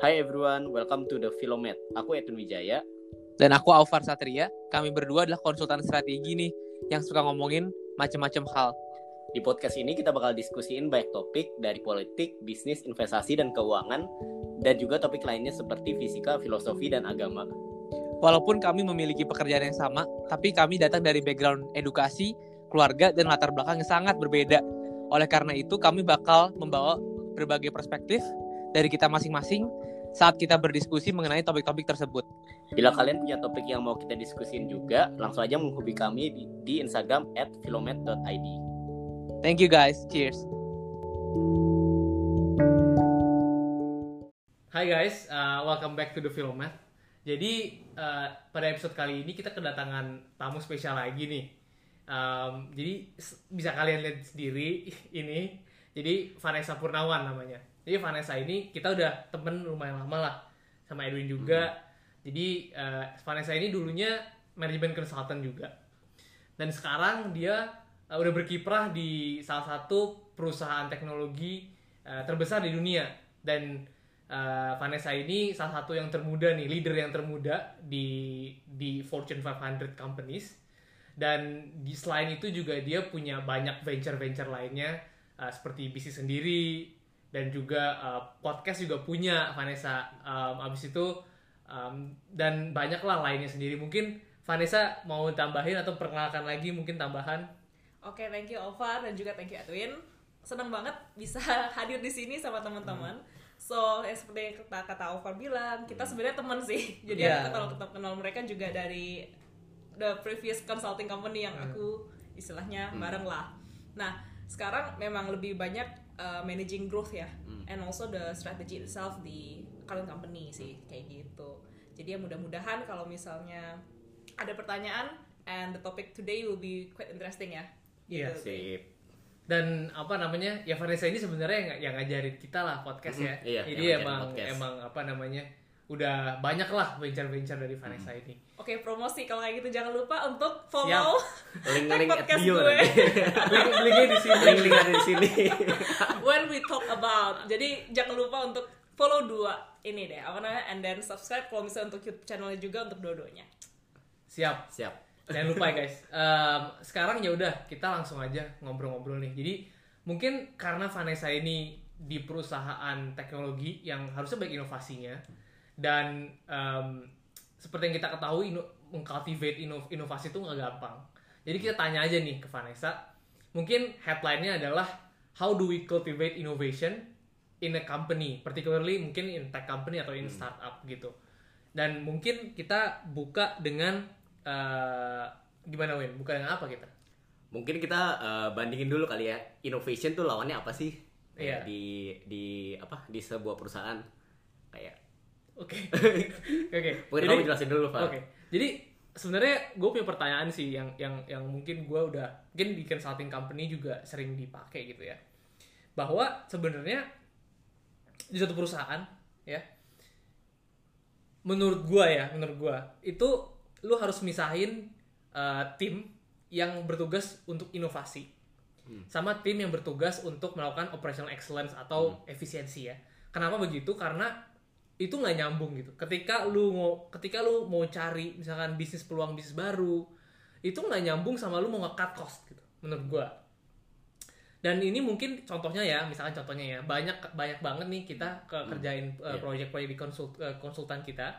Hi everyone, welcome to the Philomet. Aku Edwin Wijaya. Dan aku Alvar Satria. Kami berdua adalah konsultan strategi nih yang suka ngomongin macam-macam hal. Di podcast ini kita bakal diskusiin banyak topik dari politik, bisnis, investasi, dan keuangan, dan juga topik lainnya seperti fisika, filosofi, dan agama. Walaupun kami memiliki pekerjaan yang sama, tapi kami datang dari background edukasi, keluarga, dan latar belakang yang sangat berbeda. Oleh karena itu, kami bakal membawa berbagai perspektif dari kita masing-masing saat kita berdiskusi mengenai topik-topik tersebut. Bila kalian punya topik yang mau kita diskusin juga, langsung aja menghubungi kami di, di Instagram at filomet.id. Thank you guys. Cheers. Hai guys, uh, welcome back to the Filomet. Jadi uh, pada episode kali ini kita kedatangan tamu spesial lagi nih. Um, jadi bisa kalian lihat sendiri ini. Jadi Vanessa Purnawan namanya jadi Vanessa ini kita udah temen lumayan lama lah sama Edwin juga. Hmm. jadi uh, Vanessa ini dulunya manajemen consultant juga. Dan sekarang dia uh, udah berkiprah di salah satu perusahaan teknologi uh, terbesar di dunia. Dan uh, Vanessa ini salah satu yang termuda nih leader yang termuda di di Fortune 500 companies. Dan di selain itu juga dia punya banyak venture-venture lainnya uh, seperti bisnis sendiri dan juga uh, podcast juga punya Vanessa um, abis itu um, dan banyak lah lainnya sendiri mungkin Vanessa mau tambahin atau perkenalkan lagi mungkin tambahan oke okay, thank you Alvar dan juga thank you Edwin senang banget bisa hadir di sini sama teman-teman hmm. so ya seperti kata kata Alvar bilang kita hmm. sebenarnya teman sih jadi yeah. aku kenal tetap kenal mereka juga dari the previous consulting company yang hmm. aku istilahnya hmm. bareng lah nah sekarang memang lebih banyak uh, managing growth ya hmm. and also the strategy itself di current company sih kayak gitu jadi ya mudah-mudahan kalau misalnya ada pertanyaan and the topic today will be quite interesting ya iya gitu. sip dan apa namanya ya Vanessa ini sebenarnya yang, yang ngajarin kita lah podcast mm -hmm. ya. Iya, Jadi emang podcast. emang apa namanya udah banyak lah venture-venture dari Vanessa hmm. ini. Oke, okay, promosi kalau kayak gitu jangan lupa untuk follow link-link podcast bio gue. link-linknya di sini. Link-link ada di sini. When we talk about. Jadi jangan lupa untuk follow dua ini deh, apa namanya? And then subscribe kalau misalnya untuk YouTube channelnya juga untuk dua-duanya. Siap, siap. Jangan lupa ya guys. Um, sekarang ya udah kita langsung aja ngobrol-ngobrol nih. Jadi mungkin karena Vanessa ini di perusahaan teknologi yang harusnya baik inovasinya, dan um, seperti yang kita ketahui mengcultivate ino inovasi itu nggak gampang. Jadi kita tanya aja nih ke Vanessa. Mungkin headline-nya adalah how do we cultivate innovation in a company? Particularly mungkin in tech company atau in hmm. startup gitu. Dan mungkin kita buka dengan uh, gimana Win? Buka dengan apa kita? Mungkin kita uh, bandingin dulu kali ya. Innovation tuh lawannya apa sih? Yeah. di di apa di sebuah perusahaan. Kayak Oke. Oke. Mungkin kamu jelasin dulu, Pak. Oke. Okay. Jadi sebenarnya gue punya pertanyaan sih yang yang yang mungkin gue udah mungkin di consulting company juga sering dipakai gitu ya. Bahwa sebenarnya di satu perusahaan ya menurut gue ya, menurut gue itu lu harus misahin uh, tim yang bertugas untuk inovasi hmm. sama tim yang bertugas untuk melakukan operational excellence atau hmm. efisiensi ya. Kenapa begitu? Karena itu nggak nyambung gitu ketika lu mau ketika lu mau cari misalkan bisnis peluang bisnis baru itu nggak nyambung sama lu mau nge-cut cost gitu menurut gua dan ini mungkin contohnya ya misalkan contohnya ya banyak banyak banget nih kita ke hmm. kerjain hmm. uh, proyek-proyek di konsult, uh, konsultan kita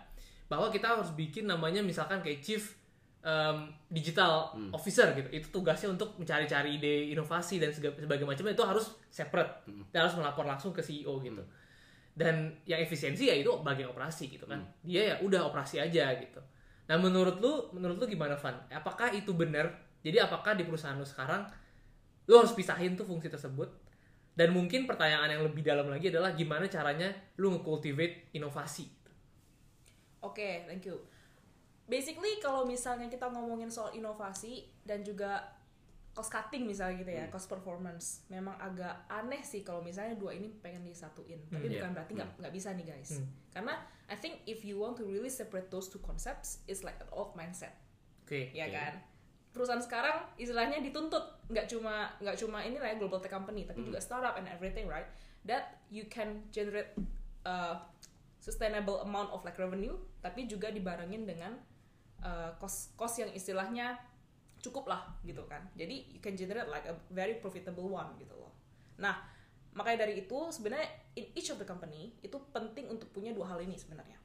bahwa kita harus bikin namanya misalkan kayak chief um, digital hmm. officer gitu itu tugasnya untuk mencari-cari ide inovasi dan sebagainya macamnya itu harus separate hmm. dan harus melapor langsung ke CEO gitu hmm dan yang efisiensi ya itu bagian operasi gitu kan. Hmm. dia ya udah operasi aja gitu. Nah menurut lu menurut lu gimana Van? Apakah itu benar? Jadi apakah di perusahaan lu sekarang lu harus pisahin tuh fungsi tersebut? Dan mungkin pertanyaan yang lebih dalam lagi adalah gimana caranya lu nge-cultivate inovasi? Oke okay, thank you. Basically kalau misalnya kita ngomongin soal inovasi dan juga cost cutting misalnya gitu ya, hmm. cost performance. Memang agak aneh sih kalau misalnya dua ini pengen disatuin. Hmm, Tapi yeah. bukan berarti nggak hmm. nggak bisa nih guys. Hmm. Karena I think if you want to really separate those two concepts, it's like an old mindset. Oke. Okay. Ya okay. kan. Perusahaan sekarang istilahnya dituntut nggak cuma nggak cuma ini lah ya global tech company, tapi hmm. juga startup and everything right. That you can generate uh, sustainable amount of like revenue tapi juga dibarengin dengan uh, cost cost yang istilahnya cukup lah gitu kan. Jadi you can generate like a very profitable one gitu loh. Nah makanya dari itu sebenarnya in each of the company itu penting untuk punya dua hal ini sebenarnya.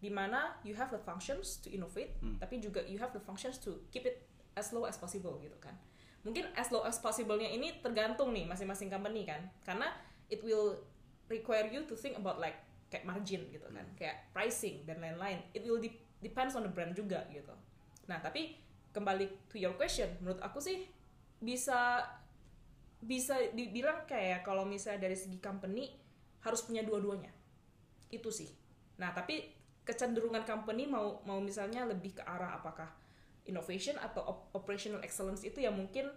Di mana you have the functions to innovate tapi juga you have the functions to keep it as low as possible gitu kan. Mungkin as low as possible-nya ini tergantung nih masing-masing company kan. Karena it will require you to think about like kayak margin gitu kan. Kayak pricing dan lain-lain. It will de- depends on the brand juga gitu. Nah tapi kembali to your question menurut aku sih bisa bisa dibilang kayak kalau misalnya dari segi company harus punya dua-duanya. Itu sih. Nah tapi kecenderungan company mau mau misalnya lebih ke arah apakah innovation atau op- operational excellence itu ya mungkin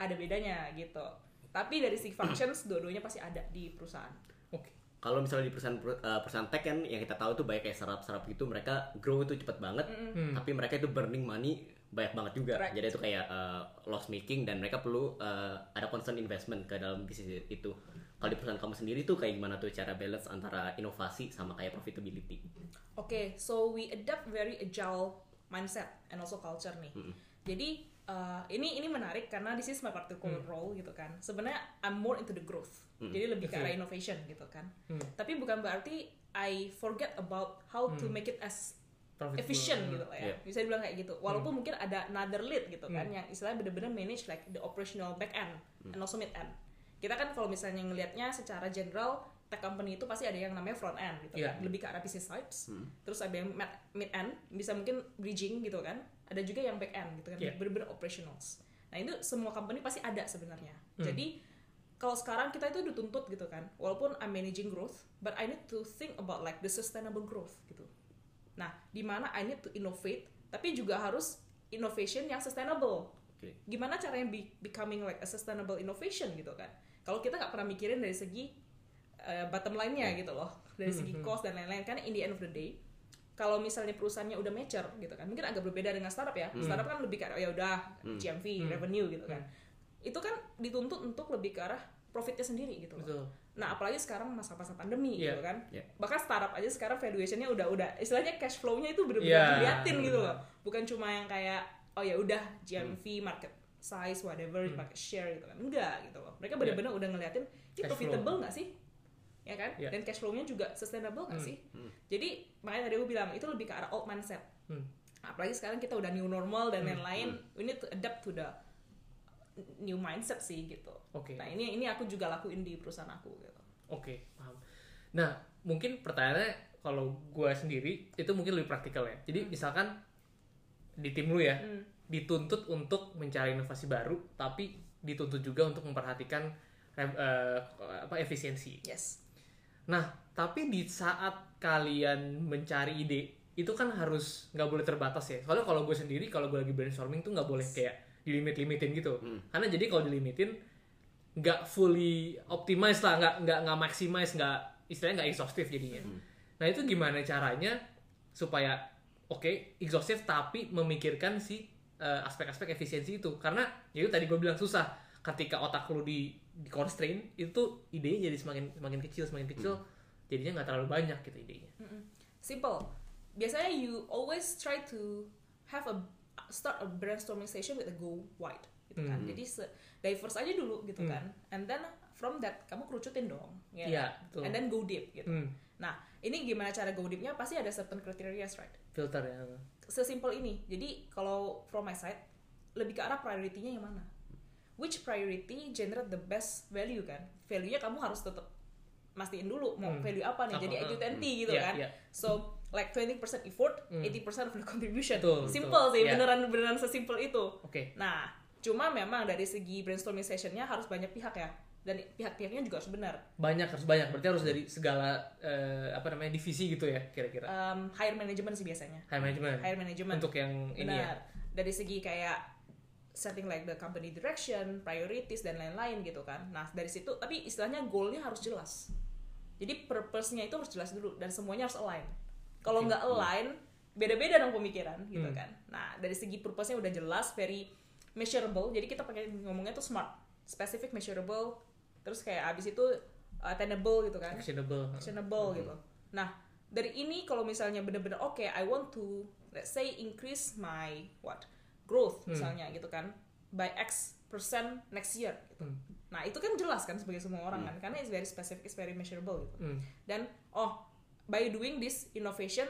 ada bedanya gitu. Tapi dari segi functions dua-duanya pasti ada di perusahaan. Kalau misalnya di perusahaan eh, perusahaan tech kan yang kita tahu tuh banyak kayak startup-startup gitu mereka grow itu cepet banget, tapi mereka itu burning money banyak banget juga. Correct. Jadi itu kayak eh, loss making dan mereka perlu eh, ada constant investment ke dalam bisnis itu. Kalau di perusahaan kamu sendiri tuh kayak gimana tuh cara balance antara inovasi sama kayak profitability? Oke, so we adapt very agile mindset and also culture nih. Jadi uh, ini ini menarik karena this is my particular role gitu kan. Sebenarnya I'm more into the growth. Jadi lebih ke arah innovation gitu kan. Hmm. Tapi bukan berarti I forget about how to make it as Profitable. efficient gitu lah ya. Iya. Bisa dibilang kayak gitu. Walaupun mungkin ada another lead gitu kan yang istilahnya benar-benar manage like the operational back end and also mid end. Kita kan kalau misalnya ngelihatnya secara general tech company itu pasti ada yang namanya front end gitu Iya. kan. Lebih ke arah business sides. Terus ada yang mid end, bisa mungkin bridging gitu kan. Ada juga yang back end gitu kan, Iya. benar-benar operationals. Nah, itu semua company pasti ada sebenarnya. Jadi kalau sekarang kita itu dituntut gitu kan, walaupun I'm managing growth, but I need to think about like the sustainable growth gitu. Nah, di mana I need to innovate, tapi juga harus innovation yang sustainable. Oke. Gimana caranya be- becoming like a sustainable innovation gitu kan? Kalau kita nggak pernah mikirin dari segi uh, bottom line-nya gitu loh, dari segi cost dan lain-lain kan in the end of the day kalau misalnya perusahaannya udah mature gitu kan mungkin agak berbeda dengan startup ya startup kan lebih kayak oh ya udah GMV revenue gitu kan itu kan dituntut untuk lebih ke arah profitnya sendiri gitu loh. Betul. Nah, apalagi sekarang masa-masa pandemi Iya. gitu kan. Iya. Bahkan startup aja sekarang valuationnya udah udah istilahnya cash flow-nya itu bener-bener Iya. diliatin gitu loh. Bukan cuma yang kayak oh ya udah GMV market size whatever market share gitu kan. Enggak gitu loh. Mereka bener-bener udah ngeliatin ini profitable nggak sih? Ya kan? Iya. Dan cash flow-nya juga sustainable nggak Hmm. sih? Jadi makanya tadi aku bilang itu lebih ke arah old mindset. Hmm. Apalagi sekarang kita udah new normal dan lain-lain, we need to adapt to the new mindset sih gitu. Oke. Nah ini ini aku juga lakuin di perusahaan aku gitu. Oke, paham. Nah, mungkin pertanyaannya kalau gue sendiri itu mungkin lebih praktikal ya. Jadi misalkan di tim lu ya, Hmm. dituntut untuk mencari inovasi baru, tapi dituntut juga untuk memperhatikan eh, apa efisiensi. Yes. Nah, tapi di saat kalian mencari ide, itu kan harus nggak boleh terbatas ya. Soalnya kalau gue sendiri, kalau gue lagi brainstorming tuh nggak boleh kayak dilimit-limitin gitu. Karena jadi kalau dilimitin, nggak fully optimize lah, nggak nggak nggak maximize, nggak istilahnya nggak exhaustive jadinya. Nah itu gimana caranya supaya oke exhaustive tapi memikirkan si eh, aspek-aspek efisiensi itu? Karena ya itu tadi gue bilang susah. Ketika otak lu di di constraint itu idenya jadi semakin semakin kecil semakin kecil jadinya nggak terlalu banyak gitu idenya. Simple. Biasanya you always try to have a start a brainstorming session with a go wide gitu kan. Hmm. Jadi se diverse aja dulu gitu kan. And then from that kamu kerucutin dong. ya Iya, kan? betul. And then go deep gitu. Hmm, Nah, ini gimana cara go deepnya? Pasti ada certain criteria, right? filter ya. Sesimpel ini. Jadi kalau from my side lebih ke arah priority-nya yang mana? Which priority generate the best value kan? Value-nya kamu harus tetap mastiin dulu mau Hmm. value apa nih. Jadi uh, IQ10 hmm. gitu Iya, kan. iya. So like 20% effort, Hmm. 80% of the contribution. Betul, Simple betul. sih, Iya. beneran beneran sesimpel itu. Oke. Nah, cuma memang dari segi brainstorming sessionnya harus banyak pihak ya. Dan pihak-pihaknya juga harus benar. Banyak harus banyak. Berarti harus dari segala eh, apa namanya divisi gitu ya kira-kira. Um, higher management sih biasanya. High management. Higher management. Untuk yang ini ya. Benar. Dari segi kayak setting like the company direction, priorities dan lain-lain gitu kan. Nah, dari situ tapi istilahnya goalnya harus jelas. Jadi purpose-nya itu harus jelas dulu dan semuanya harus align. Kalau nggak align, beda-beda dong pemikiran gitu Hmm. kan. Nah, dari segi purpose-nya udah jelas, very measurable. Jadi kita pakai ngomongnya tuh smart, specific, measurable, terus kayak abis itu attainable gitu kan Actionable. actionable gitu. Nah, dari ini kalau misalnya bener-bener oke I want to let's say increase my what growth misalnya gitu kan by X percent next year gitu. Hmm. Nah itu kan jelas kan sebagai semua orang kan karena it's very specific, it's very measurable gitu. Hmm. Dan oh by doing this innovation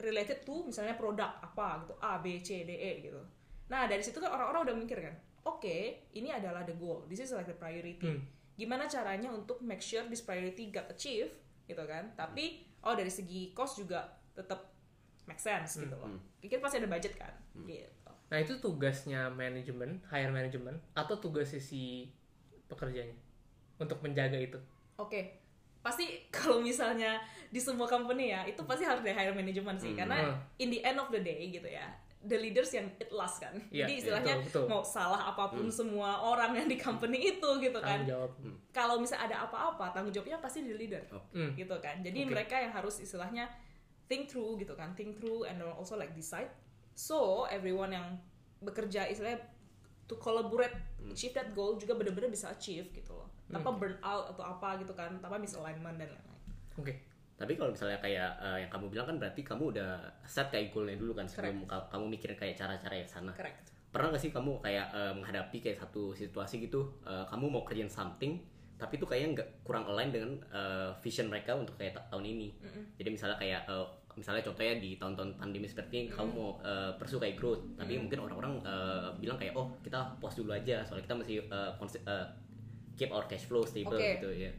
related to misalnya produk apa gitu A B C D E gitu. Nah dari situ kan orang-orang udah mikir kan, oke ini adalah the goal, this is like the priority. Hmm. Gimana caranya untuk make sure this priority got achieved gitu kan? Tapi oh dari segi cost juga tetap make sense gitu loh. Kita pasti ada budget kan, gitu. Nah itu tugasnya manajemen, hire management atau tugasnya si pekerjanya untuk menjaga itu. Oke, pasti kalau misalnya di semua company ya, itu pasti harus dari hire management sih, karena Hmm. in the end of the day gitu ya, the leaders yang it last kan. Iya, Jadi iya, istilahnya betul, betul. mau salah apa pun semua orang yang di company itu gitu kan. Tanggung jawab. Kalau misalnya ada apa-apa, tanggung jawabnya pasti di leader, Hmm. gitu kan. Jadi Oke. mereka yang harus istilahnya think through gitu kan, think through and also like decide. So everyone yang bekerja istilahnya to collaborate achieve that goal juga benar-benar bisa achieve gitu loh. Tanpa burn out atau apa gitu kan, tanpa misalignment dan lain-lain. Oke. Tapi kalau misalnya kayak eh, yang kamu bilang kan berarti kamu udah set kayak goalnya dulu kan sebelum ka- kamu mikirin kayak cara-cara yang sana. Correct. Pernah gak sih kamu kayak eh, menghadapi kayak satu situasi gitu, eh, kamu mau kerjain something, tapi itu kayaknya nggak kurang align dengan eh, vision mereka untuk kayak ta- tahun ini. Jadi misalnya kayak eh, misalnya contohnya di tahun-tahun pandemi seperti ini, kamu mau eh, pursue kayak growth, tapi mungkin orang-orang eh, bilang kayak oh kita pause dulu aja, soalnya kita masih eh, konsi- eh, keep our cash flow stable Oke. gitu ya.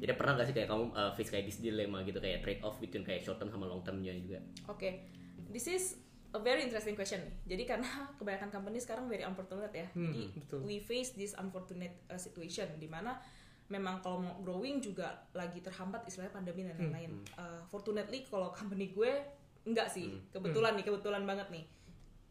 Jadi pernah gak sih kayak kamu uh, face kayak this dilemma gitu kayak trade off between kayak short term sama long termnya juga? Oke, this is a very interesting question nih. Jadi karena kebanyakan company sekarang very unfortunate ya. Hmm, Jadi betul. we face this unfortunate uh, situation di mana memang kalau mau growing juga lagi terhambat istilahnya pandemi dan lain-lain. Uh, fortunately kalau company gue enggak sih. Kebetulan nih, kebetulan banget nih.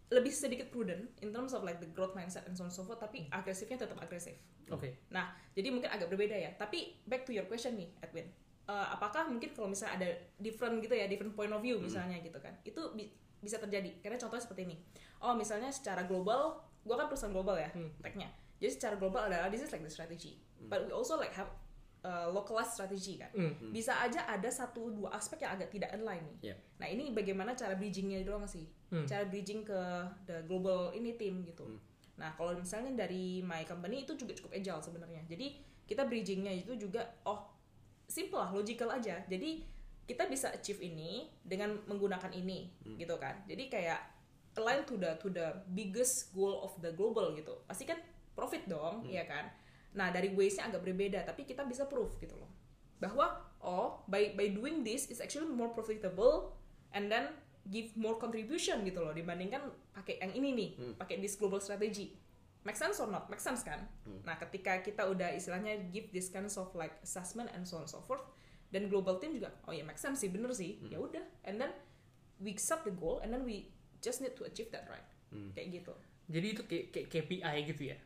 Lebih sedikit prudent in terms of like the growth mindset and so on so forth, tapi agresifnya tetap agresif. Oke. Nah, jadi mungkin agak berbeda ya. Tapi back to your question nih, Edwin. Eh, apakah mungkin kalau misalnya ada different gitu ya, different point of view misalnya gitu kan, itu bi- bisa terjadi. Karena contohnya seperti ini. Oh, misalnya secara global, gua kan perusahaan global ya, tag-nya. Jadi secara global adalah this is like the strategy. But we also like have uh, localized strategy kan. Hmm. Bisa aja ada satu dua aspek yang agak tidak align nih. Iya. Nah ini bagaimana cara bridgingnya doang sih, Hmm. cara bridging ke the global ini tim gitu. Nah kalau misalnya dari my company itu juga cukup agile sebenarnya. Jadi kita bridgingnya itu juga oh simple lah, logical aja. Jadi kita bisa achieve ini dengan menggunakan ini gitu kan. Jadi kayak align to the to the biggest goal of the global gitu. Pasti kan profit dong, ya kan. Nah dari ways-nya agak berbeda, tapi kita bisa proof gitu loh. Bahwa oh by by doing this is actually more profitable and then give more contribution gitu loh dibandingkan pakai yang ini nih pakai this global strategy. Make sense or not? Make sense kan? Nah ketika kita udah istilahnya give this kind of like assessment and so on and so forth dan global team juga oh ya make sense sih bener sih. Ya udah and then we set the goal and then we just need to achieve that right? Kayak gitu. Jadi itu kayak KPI gitu ya.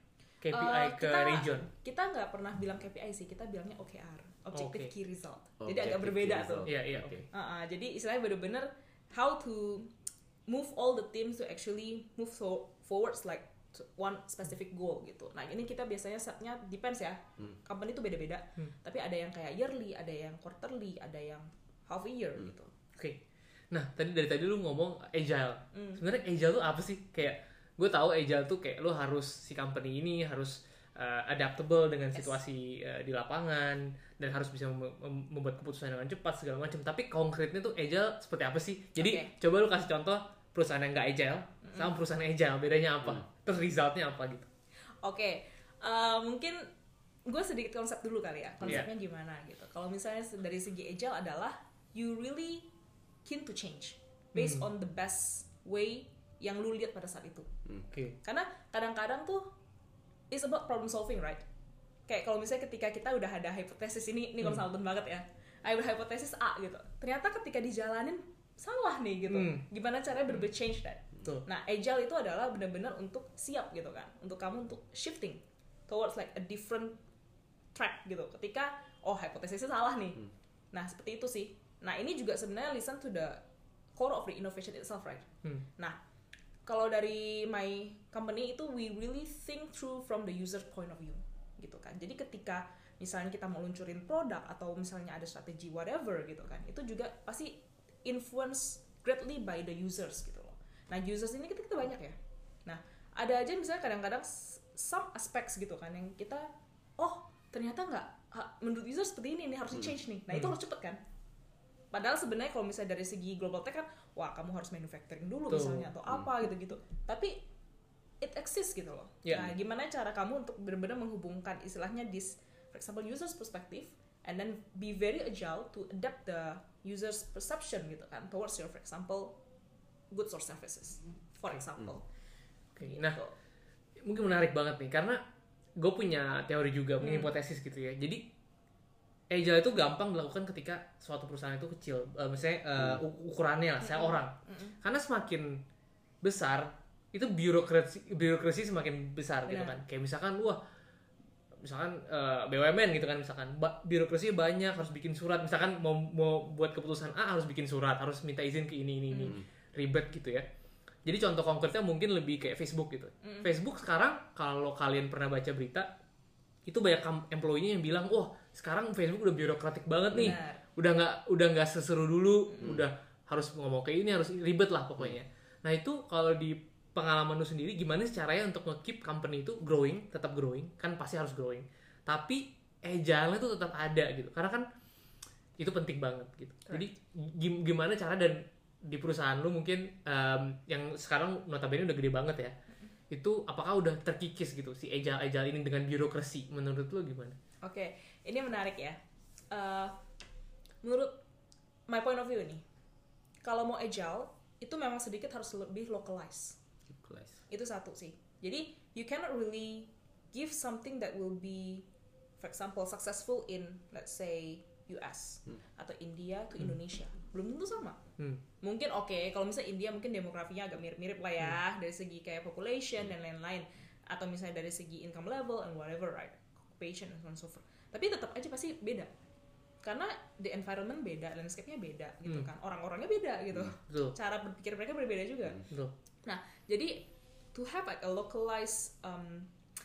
KPI Eh, ke kita- region. kita nggak pernah bilang KPI sih kita bilangnya OKR objective Oke. key result Oh, jadi agak objective berbeda tuh. Iya, iya, Oke. Uh, uh, jadi istilahnya bener-bener how to move all the teams to actually move so forwards like to one specific goal gitu. Nah ini kita biasanya setnya depends ya. Company itu beda-beda. Tapi ada yang kayak yearly, ada yang quarterly, ada yang half a year gitu. Oke. Nah, tadi dari tadi lu ngomong agile. Hmm. Sebenarnya agile tuh apa sih? Kayak gue tahu agile tuh kayak lu harus si company ini harus uh, adaptable dengan Yes. situasi uh, di lapangan dan harus bisa mem- mem- membuat keputusan dengan cepat segala macam. Tapi konkretnya tuh agile seperti apa sih? Jadi Oke. coba lu kasih contoh perusahaan yang nggak agile sama perusahaan yang agile bedanya apa? Terus resultnya apa gitu? Oke, uh, mungkin gue sedikit konsep dulu kali ya. Konsepnya Iya. gimana gitu. Kalau misalnya dari segi agile adalah you really keen to change based Hmm. on the best way yang lu lihat pada saat itu. Oke. Karena kadang-kadang tuh it's about problem solving, right? Kayak kalau misalnya ketika kita udah ada hipotesis ini, ini Hmm. konsultan banget ya. I have hipotesis A gitu. Ternyata ketika dijalanin salah nih gitu. Hmm. Gimana caranya berubah change that? Betul. Nah, agile itu adalah benar-benar untuk siap gitu kan. Untuk kamu untuk shifting towards like a different track gitu. Ketika oh hipotesisnya salah nih. Nah, seperti itu sih. Nah, ini juga sebenarnya listen to the core of the innovation itself, right? Hmm. Nah, kalau dari my company itu we really think through from the user point of view gitu kan. Jadi ketika misalnya kita mau luncurin produk atau misalnya ada strategi whatever gitu kan itu juga pasti influence greatly by the users gitu loh. Nah users ini kita, kita banyak ya. Nah ada aja misalnya kadang-kadang some aspects gitu kan yang kita oh ternyata nggak menurut user seperti ini nih harus di change nih. Nah itu harus cepet kan. Padahal sebenarnya kalau misalnya dari segi global tech kan wah kamu harus manufacturing dulu Betul. misalnya atau apa gitu-gitu tapi it exists gitu loh Ya. nah gimana cara kamu untuk benar-benar menghubungkan istilahnya this for example users perspective and then be very agile to adapt the users perception gitu kan towards your for example goods or services for example Oke, nah Gitu. mungkin menarik banget nih karena gue punya teori juga, mungkin Hmm. hipotesis gitu ya. Jadi agile itu gampang dilakukan ketika suatu perusahaan itu kecil, Eh, misalnya eh, u- ukurannya lah, saya orang. Karena semakin besar itu birokrasi birokrasi semakin besar gitu Benar. kan. Kayak misalkan wah misalkan eh, BUMN gitu kan misalkan. Ba- birokrasi banyak harus bikin surat. Misalkan mau mau buat keputusan A harus bikin surat. Harus minta izin ke ini ini ini. Ribet gitu ya. Jadi contoh konkretnya mungkin lebih kayak Facebook gitu. Facebook sekarang kalau kalian pernah baca berita itu banyak employee-nya yang bilang wah sekarang Facebook udah birokratik banget nih. Benar. udah nggak udah nggak seseru dulu. Udah harus ngomong kayak ini harus ribet lah pokoknya. Nah itu kalau di pengalaman lu sendiri gimana sih caranya untuk nge-keep company itu growing tetap growing? Kan pasti harus growing. Tapi agile itu tetap ada gitu. Karena kan itu penting banget gitu. Jadi gim- gimana cara dan di perusahaan lu mungkin em, yang sekarang notabene udah gede banget ya itu apakah udah terkikis gitu si agile agile ini dengan birokrasi? Menurut lu gimana? Oke, ini menarik ya. Eh, menurut my point of view nih, kalau mau agile itu memang sedikit harus lebih localized. Kelas. Itu satu sih. Jadi you cannot really give something that will be, for example, successful in let's say US atau India to Indonesia. Belum tentu sama. Hmm. Mungkin oke, kalau misalnya India mungkin demografinya agak mirip-mirip lah ya dari segi kayak population dan lain-lain atau misalnya dari segi income level and whatever right, occupation and so on so forth. Tapi tetap aja pasti beda. Karena the environment beda, landscape-nya beda gitu Hmm. kan. Orang-orangnya beda gitu. betul Cara berpikir mereka berbeda juga. betul Nah, jadi to have like a localized um,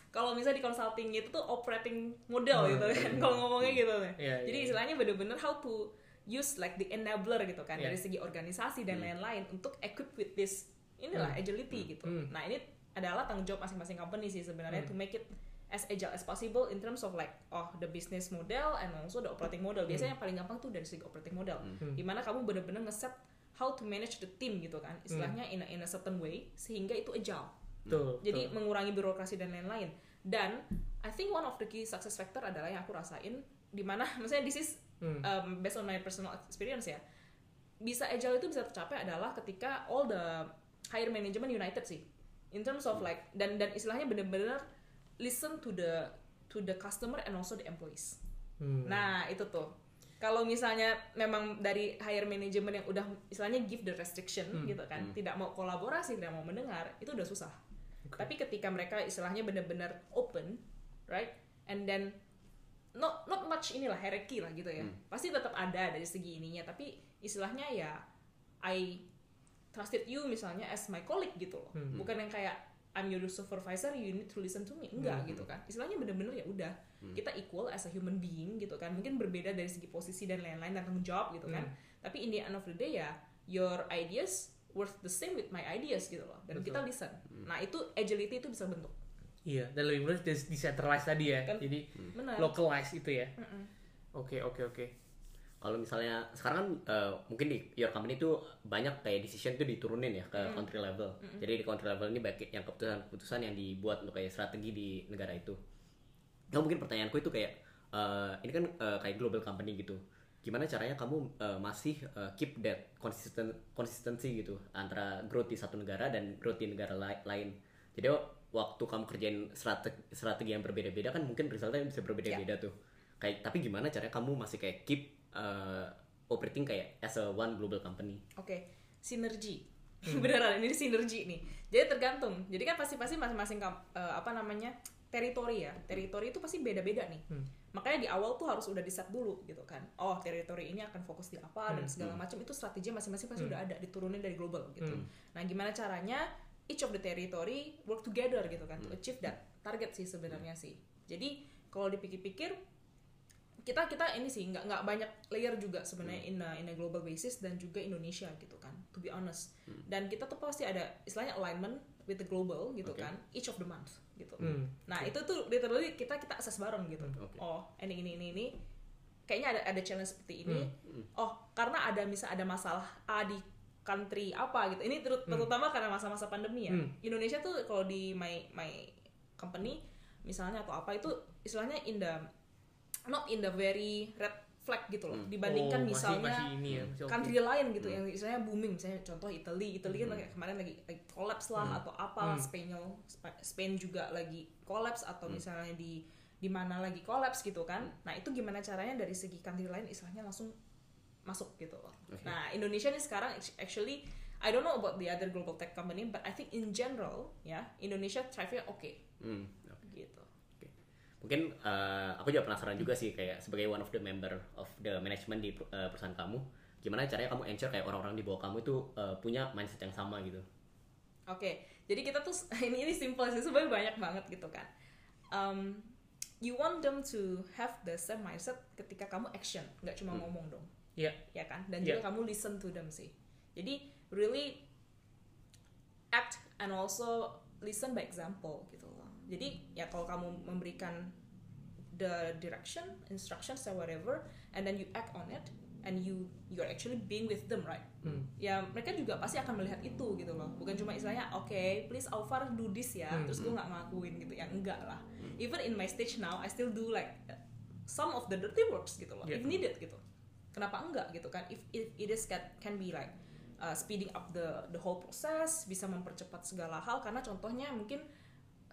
kalau misalnya di consulting itu tuh operating model Hmm. gitu kan kalau ngomongnya gitu nih. Iya, Jadi iya. istilahnya bener-bener how to use like the enabler gitu kan Iya. dari segi organisasi dan lain-lain untuk equip with this inilah agility gitu. Hmm. Nah, ini adalah tanggung jawab masing-masing company sih sebenarnya to make it as agile as possible in terms of like oh the business model and also the operating model. Biasanya yang paling gampang tuh dari segi operating model. Di mana kamu bener-bener ngeset how to manage the team gitu kan. Istilahnya in a, in a certain way sehingga itu agile. betul Jadi betul. mengurangi birokrasi dan lain-lain. Dan I think one of the key success factor adalah yang aku rasain di mana maksudnya this is Hmm. um, based on my personal experience ya. Bisa agile itu bisa tercapai adalah ketika all the higher management united sih. In terms of like dan dan istilahnya benar-benar listen to the to the customer and also the employees. Hmm. Nah, itu tuh. Kalau misalnya memang dari higher management yang udah istilahnya give the restriction Hmm. gitu kan, tidak mau kolaborasi, tidak mau mendengar, itu udah susah. Tapi ketika mereka istilahnya benar-benar open, right? And then not not much inilah hierarchy lah gitu ya. Pasti tetap ada dari segi ininya, tapi istilahnya ya I trusted you misalnya as my colleague gitu loh. Hmm. Bukan yang kayak I'm your supervisor, you need to listen to me. Enggak gitu kan. Istilahnya bener-bener ya udah. Kita equal as a human being gitu kan. Mungkin berbeda dari segi posisi dan lain-lain dan tanggung jawab gitu kan. Tapi in the end of the day ya your ideas worth the same with my ideas gitu loh. Dan kita listen. Nah, itu agility itu bisa bentuk. Iya, dan lebih mudah decentralized tadi ya. Kan? Jadi Benar. localized itu ya. Oke, oke, oke. Kalau misalnya sekarang kan eh, mungkin di your company itu banyak kayak decision itu diturunin ya ke country level. Jadi di country level ini baik yang keputusan-keputusan yang dibuat untuk kayak strategi di negara itu. Nah mungkin pertanyaanku itu kayak eh, ini kan eh, kayak global company gitu. Gimana caranya kamu eh, masih eh, keep that consistent consistency gitu antara growth di satu negara dan growth di negara lai- lain. Jadi waktu kamu kerjain strategi, strategi yang berbeda-beda kan mungkin resultnya bisa berbeda-beda tuh. Kayak tapi gimana caranya kamu masih kayak keep uh, operating kayak as a one global company. Oke, sinergi. Beneran ini sinergi nih. Jadi tergantung. Jadi kan pasti-pasti masing-masing kam- eh, apa namanya? teritori ya. Teritori itu pasti beda-beda nih. Makanya di awal tuh harus udah di set dulu gitu kan. Oh, teritori ini akan fokus di apa dan segala macam itu strategi masing-masing pasti udah ada diturunin dari global gitu. Nah, gimana caranya each of the territory work together gitu kan to achieve that target sih sebenarnya sih. jadi kalau dipikir-pikir kita kita ini sih nggak nggak banyak layer juga sebenarnya in a, in a global basis dan juga Indonesia gitu kan to be honest. Dan kita tuh pasti ada istilahnya alignment with the global gitu Oke. kan each of the month gitu. Hmm. nah itu tuh literally kita kita assess bareng gitu. Oke. oh ini ini ini ini. Kayaknya ada ada challenge seperti ini. Oh karena ada misal ada masalah A di country apa gitu. Ini terut- terutama karena masa-masa pandemi ya. Hmm. Indonesia tuh kalau di my my company misalnya atau apa itu istilahnya in the not in the very red flag gitu loh. Dibandingkan Oh, masih- misalnya masih ini ya, masih country lain gitu yang istilahnya booming misalnya contoh Italy Italy kan kayak kemarin lagi, lagi collapse lah atau apa Spain Spa- Spain juga lagi collapse atau misalnya di di mana lagi collapse gitu kan. Nah itu gimana caranya dari segi country lain istilahnya langsung masuk gitu loh. Nah Indonesia nih sekarang act- actually I don't know about the other global tech company but I think in general ya Indonesia thrive-nya oke. Hmm. gitu. Mungkin eh, aku juga penasaran juga sih kayak sebagai one of the member of the management di eh, perusahaan kamu, gimana caranya kamu ensure kayak orang-orang di bawah kamu itu eh, punya mindset yang sama gitu. Oke, jadi kita tuh ini ini simple sih, sebenarnya banyak banget gitu kan. Um, you want them to have the same mindset ketika kamu action, nggak cuma ngomong dong, Iya. ya kan? Dan Iya. juga kamu listen to them sih. Jadi really act and also listen by example gitu. Jadi ya kalau kamu memberikan the direction, instructions or whatever, and then you act on it, and you you're actually being with them, right? Hmm. Ya mereka juga pasti akan melihat itu gitu loh. Bukan cuma istilahnya, oke, please Alvar do this ya, Hmm. terus gue nggak ngelakuin gitu. Ya enggak lah. Even in my stage now, I still do like some of the dirty works gitu loh, Yeah. if needed gitu. Kenapa enggak gitu kan? If, if it is can, can be like uh, speeding up the the whole process, bisa mempercepat segala hal. Karena contohnya mungkin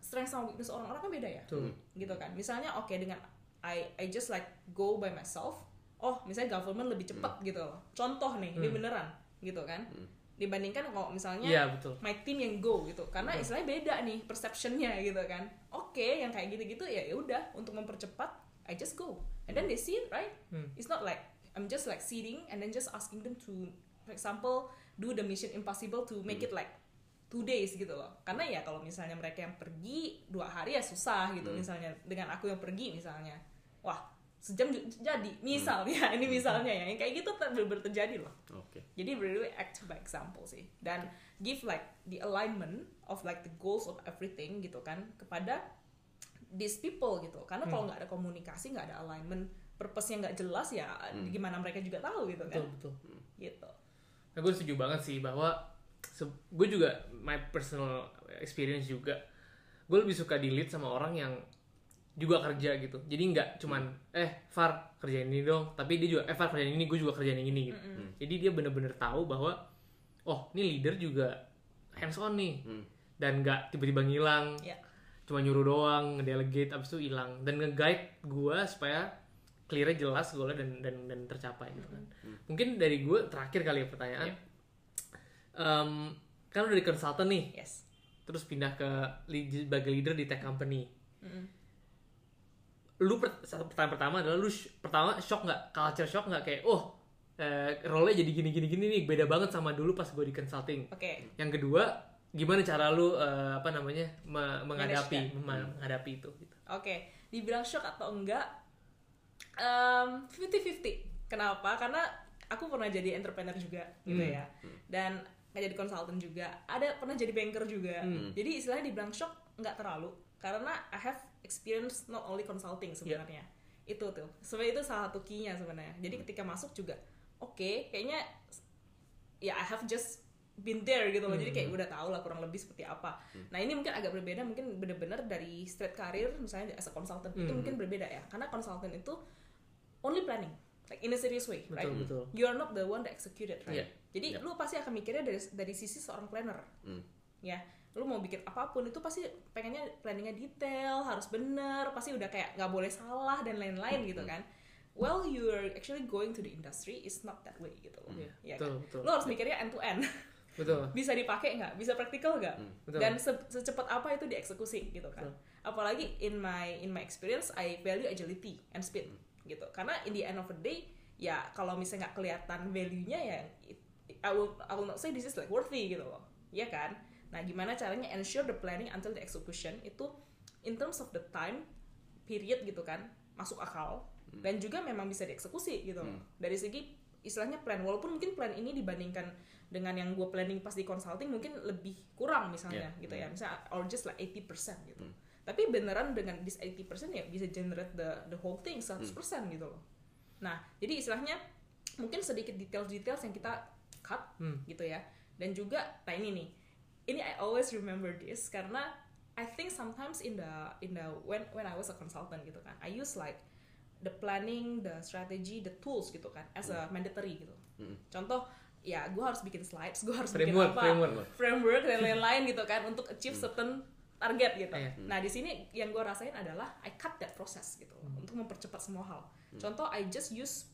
strength sama weakness orang-orang kan beda ya? Betul. gitu kan. Misalnya oke dengan I I just like go by myself oh misalnya government lebih cepat gitu. Loh contoh nih ini beneran gitu kan. Dibandingkan kalau misalnya Iya, betul. my team yang go gitu. Karena istilahnya beda nih perceptionnya gitu kan. Oke yang kayak gitu-gitu ya ya udah untuk mempercepat I just go. And then they see it right? Hmm. it's not like I'm just like sitting and then just asking them to for example do the mission impossible to make it like two days gitu loh. Karena ya kalau misalnya mereka yang pergi dua hari ya susah gitu. Misalnya dengan aku yang pergi misalnya. Wah sejam jadi. Misal ya ini misalnya ya. Yang kayak gitu ter- terjadi loh. Oke. jadi really act by example sih. Dan give like the alignment of like the goals of everything gitu kan kepada these people gitu. Karena kalau nggak ada komunikasi nggak ada alignment purpose-nya nggak jelas ya gimana mereka juga tahu gitu kan. Betul, betul. gitu. Nah, gue setuju banget sih bahwa gue juga my personal experience juga gue lebih suka di lead sama orang yang juga kerja gitu. Jadi nggak cuman eh Far kerjain ini dong. Tapi dia juga eh Far kerjain ini gue juga kerjain yang ini gitu. Jadi dia bener-bener tahu bahwa oh ini leader juga hands on nih. Hmm. dan nggak tiba-tiba ngilang. Ya. Cuma nyuruh doang ngedelegate abis itu hilang. Dan nge-guide gue supaya clear jelas goalnya dan dan dan tercapai gitu kan. Mungkin dari gue terakhir kali ya pertanyaan Em, kan udah di consultant nih yes terus pindah ke sebagai leader di tech company lu per, pertanyaan pertama adalah lu sh- pertama shock nggak culture shock nggak kayak oh eh, role-nya jadi gini gini gini nih beda banget sama dulu pas gue di consulting oke yang kedua gimana cara lu eh, apa namanya me- menghadapi mem- menghadapi itu gitu. Oke, dibilang shock atau enggak? Um, 50-50. Kenapa? Karena aku pernah jadi entrepreneur juga, gitu Hmm. ya. Dan nggak jadi konsultan juga. Ada pernah jadi banker juga. Hmm. Jadi istilahnya dibilang shock nggak terlalu, karena I have experience not only consulting sebenarnya. Itu tuh. Sebenarnya itu salah satu key-nya sebenarnya. Jadi ketika masuk juga, oke, kayaknya ya I have just been there gitu loh jadi kayak udah tau lah kurang lebih seperti apa nah ini mungkin agak berbeda mungkin bener-bener dari straight career misalnya as a consultant itu mungkin berbeda ya karena consultant itu only planning like in a serious way right? Betul, betul. you are not the one that executed right? Iya. jadi lu pasti akan mikirnya dari dari sisi seorang planner. Hmm. ya lu mau bikin apa pun itu pasti pengennya planningnya detail harus bener pasti udah kayak nggak boleh salah dan lain-lain gitu kan. Well you're actually going to the industry is not that way gitu loh. Iya, ya betul, kan? betul. lu harus mikirnya end to end. Betul. Bisa dipakai nggak? Bisa praktikal nggak? Betul. dan se- secepat apa itu dieksekusi gitu kan. Apalagi in my in my experience I value agility and speed gitu. Karena in the end of the day ya kalau misalnya nggak kelihatan value-nya ya it- I will I will not say this is like worthy gitu loh. Ya kan? Nah gimana caranya ensure the planning until the execution itu in terms of the time period gitu kan masuk akal. Dan juga memang bisa dieksekusi gitu loh. dari segi istilahnya plan walaupun mungkin plan ini dibandingkan dengan yang gue planning pas di consulting mungkin lebih kurang misalnya Yeah. gitu ya. Misalnya or just like 80% gitu tapi beneran dengan this 80% ya bisa generate the the whole thing 100% gitu loh nah jadi istilahnya mungkin sedikit details-details yang kita cut Hmm. gitu ya dan juga nah ini nih ini I always remember this karena I think sometimes in the in the when when I was a consultant gitu kan I use like the planning the strategy the tools gitu kan as a mandatory gitu Mm. contoh ya gue harus bikin slides gue harus Framework, bikin apa framework. framework dan lain-lain gitu kan untuk achieve certain target gitu. Iya. Nah di sini yang gue rasain adalah I cut that process gitu loh, untuk mempercepat semua hal. Contoh I just use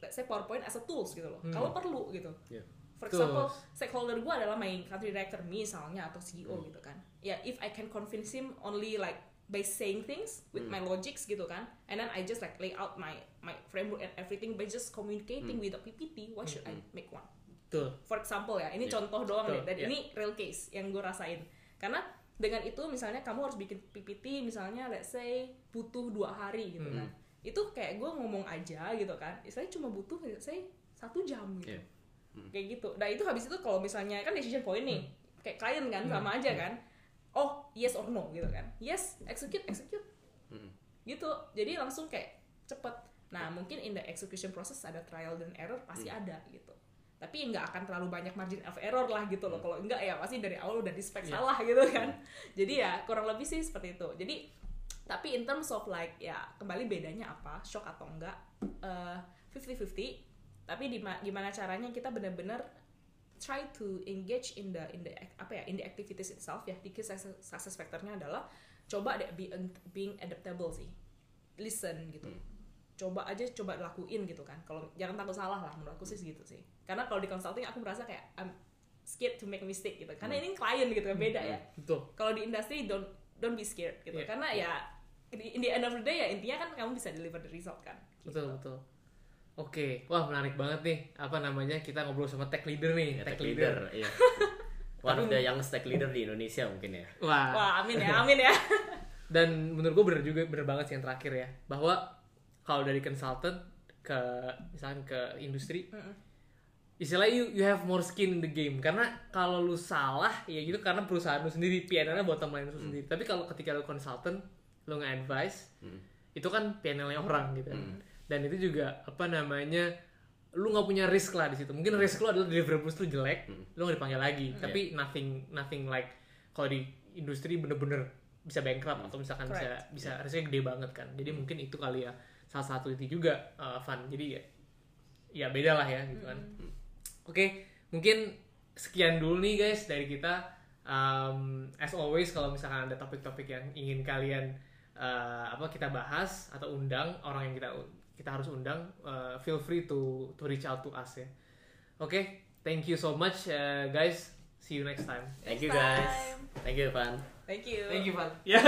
let's say PowerPoint as a tools gitu loh. Kalau perlu gitu. Yeah. For Tools. example, stakeholder gue adalah my country director misalnya atau CEO gitu kan. Ya if I can convince him only like by saying things with my logics gitu kan, and then I just like lay out my my framework and everything by just communicating with a PPT, why should I make one? Betul. for example ya ini Yeah. contoh doang Betul, deh dan yeah. ini real case yang gue rasain karena dengan itu misalnya kamu harus bikin PPT misalnya let's say butuh dua hari gitu kan. Itu kayak gue ngomong aja gitu kan. Istilahnya cuma butuh let's say satu jam gitu. Yeah. kayak gitu. Nah itu habis itu kalau misalnya kan decision point nih kayak klien kan sama aja kan. Oh yes or no gitu kan. Yes execute execute. Mm. gitu. Jadi langsung kayak cepet. Nah mungkin in the execution process ada trial dan error pasti ada gitu tapi nggak akan terlalu banyak margin of error lah gitu loh. Kalau enggak ya pasti dari awal udah di spek Iya. salah gitu kan. Jadi ya kurang lebih sih seperti itu. Jadi tapi in terms of like ya kembali bedanya apa? Shock atau enggak eh, 50-50 tapi di gimana caranya kita benar-benar try to engage in the in the apa ya in the activities itself ya. Di success, success factornya adalah coba deh be, being adaptable sih. Listen gitu coba aja coba lakuin gitu kan kalau jangan takut salah lah menurut aku sih segitu sih karena kalau di consulting aku merasa kayak I'm scared to make a mistake gitu karena ini klien gitu kan beda ya Betul. kalau di industri don't don't be scared gitu Iya. karena ya in the end of the day ya intinya kan kamu bisa deliver the result kan Betul, betul. Oke, wah menarik banget nih. Apa namanya? Kita ngobrol sama tech leader nih, Ya, tech leader, iya. One of the youngest tech leader di Indonesia mungkin ya. Wah. wah amin ya amin ya Dan menurut gue bener juga bener banget sih yang terakhir ya, bahwa kalau dari consultant ke misalnya ke industri, istilahnya you, you have more skin in the game. Karena kalau lu salah ya gitu karena perusahaan lu sendiri, PNL-nya bottom line lu sendiri. Tapi kalau ketika lu consultant, lu nge-advise, itu kan PNL-nya orang gitu. kan. Dan itu juga apa namanya lu nggak punya risk lah di situ. Mungkin risk lu adalah deliverables lu jelek, lu nggak dipanggil lagi. Tapi nothing nothing like kalau di industri bener-bener bisa bankrupt atau misalkan bisa Correct. bisa risknya gede banget kan. Jadi mungkin itu kali ya salah satu itu juga uh, fun. Jadi ya ya beda lah ya gitu kan. Oke, mungkin sekian dulu nih guys dari kita. Um, as always kalau misalkan ada topik-topik yang ingin kalian uh, apa kita bahas atau undang orang yang kita kita harus undang, uh, feel free to to reach out to us ya. Oke, thank you so much uh, guys. See you next time. Thank you Next guys. time. Thank you Van. thank you Thank you, Van. Ya.